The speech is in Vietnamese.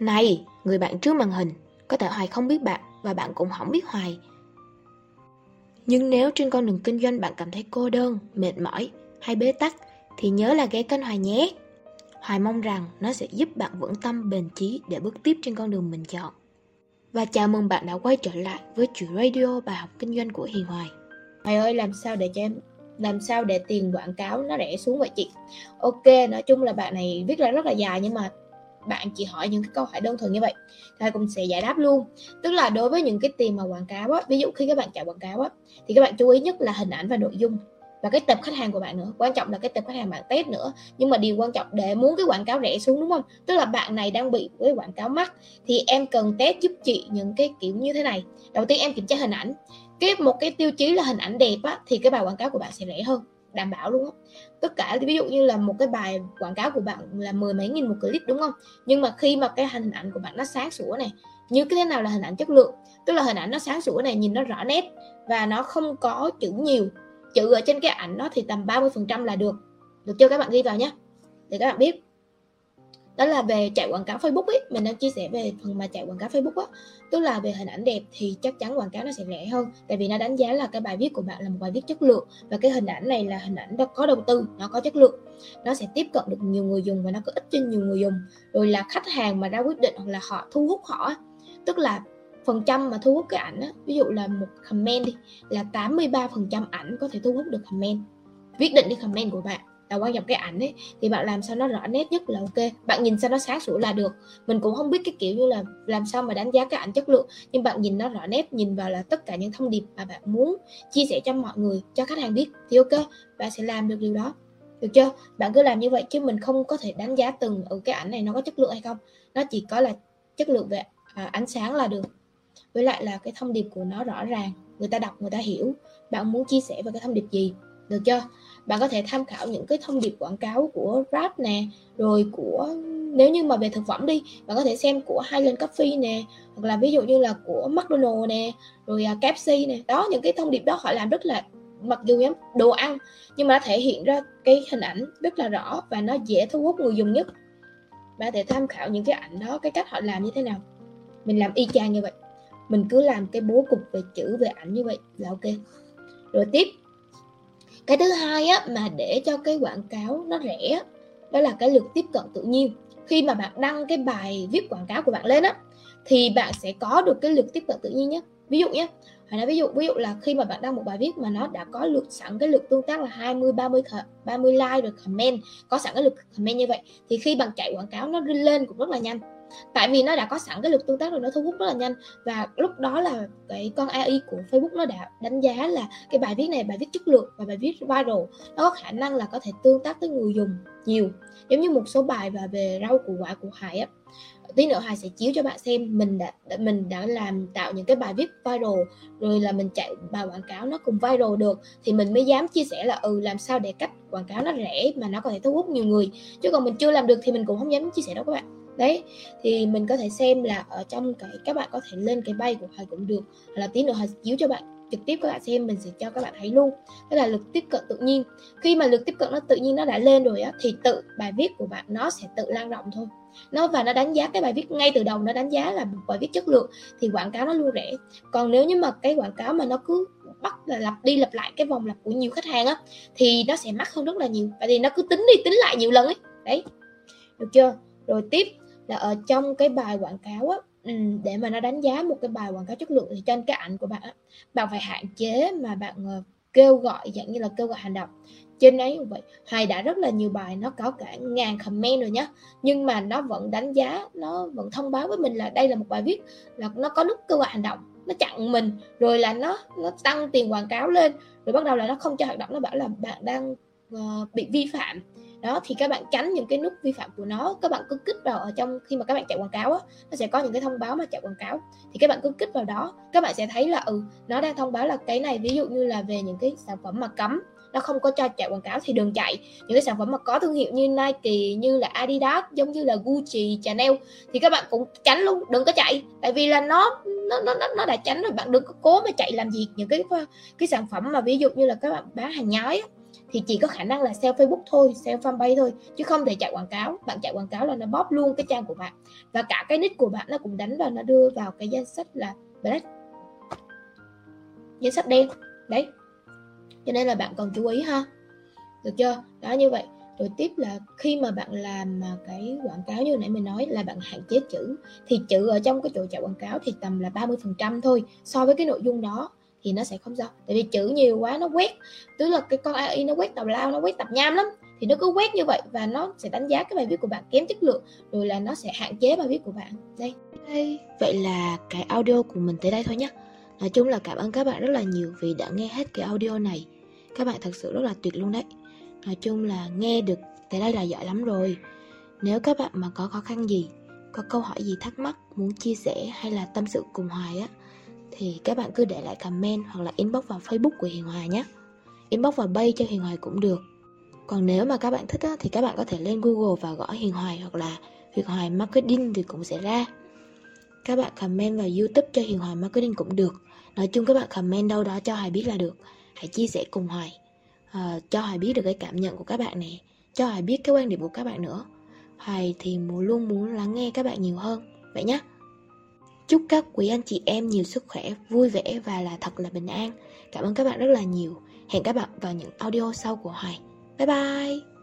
Này, người bạn trước màn hình, có thể Hoài không biết bạn và bạn cũng không biết Hoài. Nhưng nếu trên con đường kinh doanh bạn cảm thấy cô đơn, mệt mỏi hay bế tắc thì nhớ là ghé kênh Hoài nhé. Hoài mong rằng nó sẽ giúp bạn vững tâm bền chí để bước tiếp trên con đường mình chọn. Và chào mừng bạn đã quay trở lại với chuỗi radio bài học kinh doanh của Hiền Hoài. Hoài ơi làm sao để cho em làm sao để tiền quảng cáo nó rẻ xuống vậy chị ok nói chung là bạn này viết ra rất là dài nhưng mà bạn chỉ hỏi những cái câu hỏi đơn thuần như vậy, thầy cũng sẽ giải đáp luôn. Tức là đối với những cái tiền mà quảng cáo á, ví dụ khi các bạn chạy quảng cáo á, thì các bạn chú ý nhất là hình ảnh và nội dung và cái tập khách hàng của bạn nữa. Quan trọng là cái tập khách hàng bạn test nữa. Nhưng mà điều quan trọng để muốn cái quảng cáo rẻ xuống đúng không? Tức là bạn này đang bị với quảng cáo mắc thì em cần test giúp chị những cái kiểu như thế này. Đầu tiên em kiểm tra hình ảnh. Cái một cái tiêu chí là hình ảnh đẹp á, thì cái bài quảng cáo của bạn sẽ rẻ hơn đảm bảo luôn á. Tất cả, ví dụ như là một cái bài quảng cáo của bạn là mười mấy nghìn một clip đúng không? Nhưng mà khi mà cái hình ảnh của bạn nó sáng sủa này, như cái thế nào là hình ảnh chất lượng? Tức là hình ảnh nó sáng sủa này, nhìn nó rõ nét và nó không có chữ nhiều. Chữ ở trên cái ảnh nó thì tầm 30 phần trăm là được. Được chưa? Các bạn ghi vào nhé. Để các bạn biết đó là về chạy quảng cáo Facebook ấy. Mình đang chia sẻ về phần mà chạy quảng cáo Facebook á. Tức là về hình ảnh đẹp thì chắc chắn quảng cáo nó sẽ rẻ hơn. Tại vì nó đánh giá là cái bài viết của bạn là một bài viết chất lượng. Và cái hình ảnh này là hình ảnh nó có đầu tư nó có chất lượng. Nó sẽ tiếp cận được nhiều người dùng và nó có ích cho nhiều người dùng. Rồi là khách hàng mà ra quyết định hoặc là họ thu hút họ tức là phần trăm mà thu hút cái ảnh á, ví dụ là một comment đi là 83 phần trăm ảnh có thể thu hút được comment. Quyết định đi comment của bạn là quan trọng cái ảnh ấy. Thì bạn làm sao nó rõ nét nhất là ok. Bạn nhìn sao nó sáng sủa là được. Mình cũng không biết cái kiểu như là làm sao mà đánh giá cái ảnh chất lượng. Nhưng bạn nhìn nó rõ nét nhìn vào là tất cả những thông điệp mà bạn muốn chia sẻ cho mọi người cho khách hàng biết thì ok bạn sẽ làm được điều đó. Được chưa? Bạn cứ làm như vậy chứ mình không có thể đánh giá từng ở cái ảnh này nó có chất lượng hay không. Nó chỉ có là chất lượng về à, ánh sáng là được. Với lại là cái thông điệp của nó rõ ràng người ta đọc người ta hiểu. Bạn muốn chia sẻ về cái thông điệp gì? Được chưa? Bạn có thể tham khảo những cái thông điệp quảng cáo của Rap nè, rồi của, nếu như mà về thực phẩm đi, bạn có thể xem của Highland Coffee nè, hoặc là ví dụ như là của McDonald nè, rồi à, KFC nè. Đó, những cái thông điệp đó họ làm rất là, mặc dù giống đồ ăn, nhưng mà nó thể hiện ra cái hình ảnh rất là rõ và nó dễ thu hút người dùng nhất. Bạn có thể tham khảo những cái ảnh đó, cái cách họ làm như thế nào. Mình làm y chang như vậy. Mình cứ làm cái bố cục về chữ, về ảnh như vậy là ok. Rồi tiếp cái thứ hai á, mà để cho cái quảng cáo nó rẻ đó là cái lượt tiếp cận tự nhiên. Khi mà bạn đăng cái bài viết quảng cáo của bạn lên á, thì bạn sẽ có được cái lượt tiếp cận tự nhiên nhé ví dụ nhé hay nói ví dụ ví dụ là khi mà bạn đăng một bài viết mà nó đã có lượt sẵn cái lượt tương tác là 20 30 30 like rồi comment, có sẵn cái lượt comment như vậy, thì khi bạn chạy quảng cáo nó lên cũng rất là nhanh tại vì nó đã có sẵn cái lực tương tác rồi nó thu hút rất là nhanh. Và lúc đó là cái con AI của Facebook nó đã đánh giá là cái bài viết này bài viết chất lượng và bài viết viral. Nó có khả năng là có thể tương tác với người dùng nhiều giống như một số bài và về rau củ quả của Hải á. Tí nữa Hải sẽ chiếu cho bạn xem mình đã, mình đã làm tạo những cái bài viết viral rồi là mình chạy bài quảng cáo nó cùng viral được thì mình mới dám chia sẻ là ừ làm sao để cách quảng cáo nó rẻ mà nó có thể thu hút nhiều người. Chứ còn mình chưa làm được thì mình cũng không dám chia sẻ đâu các bạn đấy, thì mình có thể xem là ở trong cái, các bạn có thể lên cái bay của thầy cũng được. Hoặc là tí nữa thầy chiếu cho bạn, trực tiếp các bạn xem, mình sẽ cho các bạn thấy luôn. Đó là lực tiếp cận tự nhiên. Khi mà lực tiếp cận nó tự nhiên nó đã lên rồi á, thì tự bài viết của bạn nó sẽ tự lan rộng thôi. Nó, và nó đánh giá cái bài viết ngay từ đầu, nó đánh giá là một bài viết chất lượng, thì quảng cáo nó luôn rẻ. Còn nếu như mà cái quảng cáo mà nó cứ bắt là lặp đi lặp lại cái vòng lặp của nhiều khách hàng á, thì nó sẽ mắc hơn rất là nhiều. Tại vì nó cứ tính đi tính lại nhiều lần ấy. Đấy. Được chưa? Rồi tiếp là ở trong cái bài quảng cáo á để mà nó đánh giá một cái bài quảng cáo chất lượng thì trên cái ảnh của bạn á, bạn phải hạn chế mà bạn ờ, kêu gọi dạng như là kêu gọi hành động. Trên ấy như vậy hay đã rất là nhiều bài nó có cả ngàn comment rồi nhá nhưng mà nó vẫn đánh giá nó vẫn thông báo với mình là đây là một bài viết là nó có nút kêu gọi hành động nó chặn mình rồi là nó nó tăng tiền quảng cáo lên rồi bắt đầu là nó không cho hoạt động nó bảo là bạn đang uh, bị vi phạm đó, thì các bạn tránh những cái nút vi phạm của nó. Các bạn cứ kích vào ở trong khi mà các bạn chạy quảng cáo á, nó sẽ có những cái thông báo mà chạy quảng cáo. Thì các bạn cứ kích vào đó, các bạn sẽ thấy là ừ nó đang thông báo là cái này, ví dụ như là về những cái sản phẩm mà cấm, nó không có cho chạy quảng cáo thì đừng chạy. Những cái sản phẩm mà có thương hiệu như Nike, như là Adidas, giống như là Gucci, Chanel, thì các bạn cũng tránh luôn, đừng có chạy. Tại vì là nó nó nó nó đã tránh rồi, bạn đừng có cố mà chạy làm gì những cái cái sản phẩm mà ví dụ như là các bạn bán hàng nhái thì chỉ có khả năng là sell Facebook thôi, sell fanpage thôi, chứ không thể chạy quảng cáo. Bạn chạy quảng cáo là nó bóp luôn cái trang của bạn. Và cả cái nick của bạn nó cũng đánh vào, nó đưa vào cái danh sách là black. Danh sách đen. Đấy. Cho nên là bạn cần chú ý ha. Được chưa? Đó, như vậy. Rồi tiếp là khi mà bạn làm mà cái quảng cáo như nãy mình nói là bạn hạn chế chữ, thì chữ ở trong cái chỗ chạy quảng cáo thì tầm là 30% thôi so với cái nội dung đó thì nó sẽ không sao tại vì chữ nhiều quá nó quét tức là cái con AI nó quét tào lao nó quét tập nham lắm thì nó cứ quét như vậy và nó sẽ đánh giá cái bài viết của bạn kém chất lượng rồi là nó sẽ hạn chế bài viết của bạn đây Hey, vậy là cái audio của mình tới đây thôi nhé. Nói chung là cảm ơn các bạn rất là nhiều vì đã nghe hết cái audio này. Các bạn thật sự rất là tuyệt luôn đấy. Nói chung là nghe được tới đây là giỏi lắm rồi. Nếu các bạn mà có khó khăn gì, có câu hỏi gì thắc mắc, muốn chia sẻ hay là tâm sự cùng Hoài á, thì các bạn cứ để lại comment hoặc là inbox vào Facebook của Hiền Hoài nhé. Inbox vào bay cho Hiền Hoài cũng được. Còn nếu mà các bạn thích á, thì các bạn có thể lên Google và gõ Hiền Hoài hoặc là Hiền Hoài Marketing thì cũng sẽ ra. Các bạn comment vào YouTube cho Hiền Hoài Marketing cũng được. Nói chung các bạn comment đâu đó cho Hoài biết là được. Hãy chia sẻ cùng Hoài. À, cho Hoài biết được cái cảm nhận của các bạn này. Cho Hoài biết cái quan điểm của các bạn nữa. Hoài thì muốn luôn muốn lắng nghe các bạn nhiều hơn. Vậy nhé. Chúc các quý anh chị em nhiều sức khỏe, vui vẻ và là thật là bình an. Cảm ơn các bạn rất là nhiều. Hẹn các bạn vào những audio sau của Hoài. Bye bye!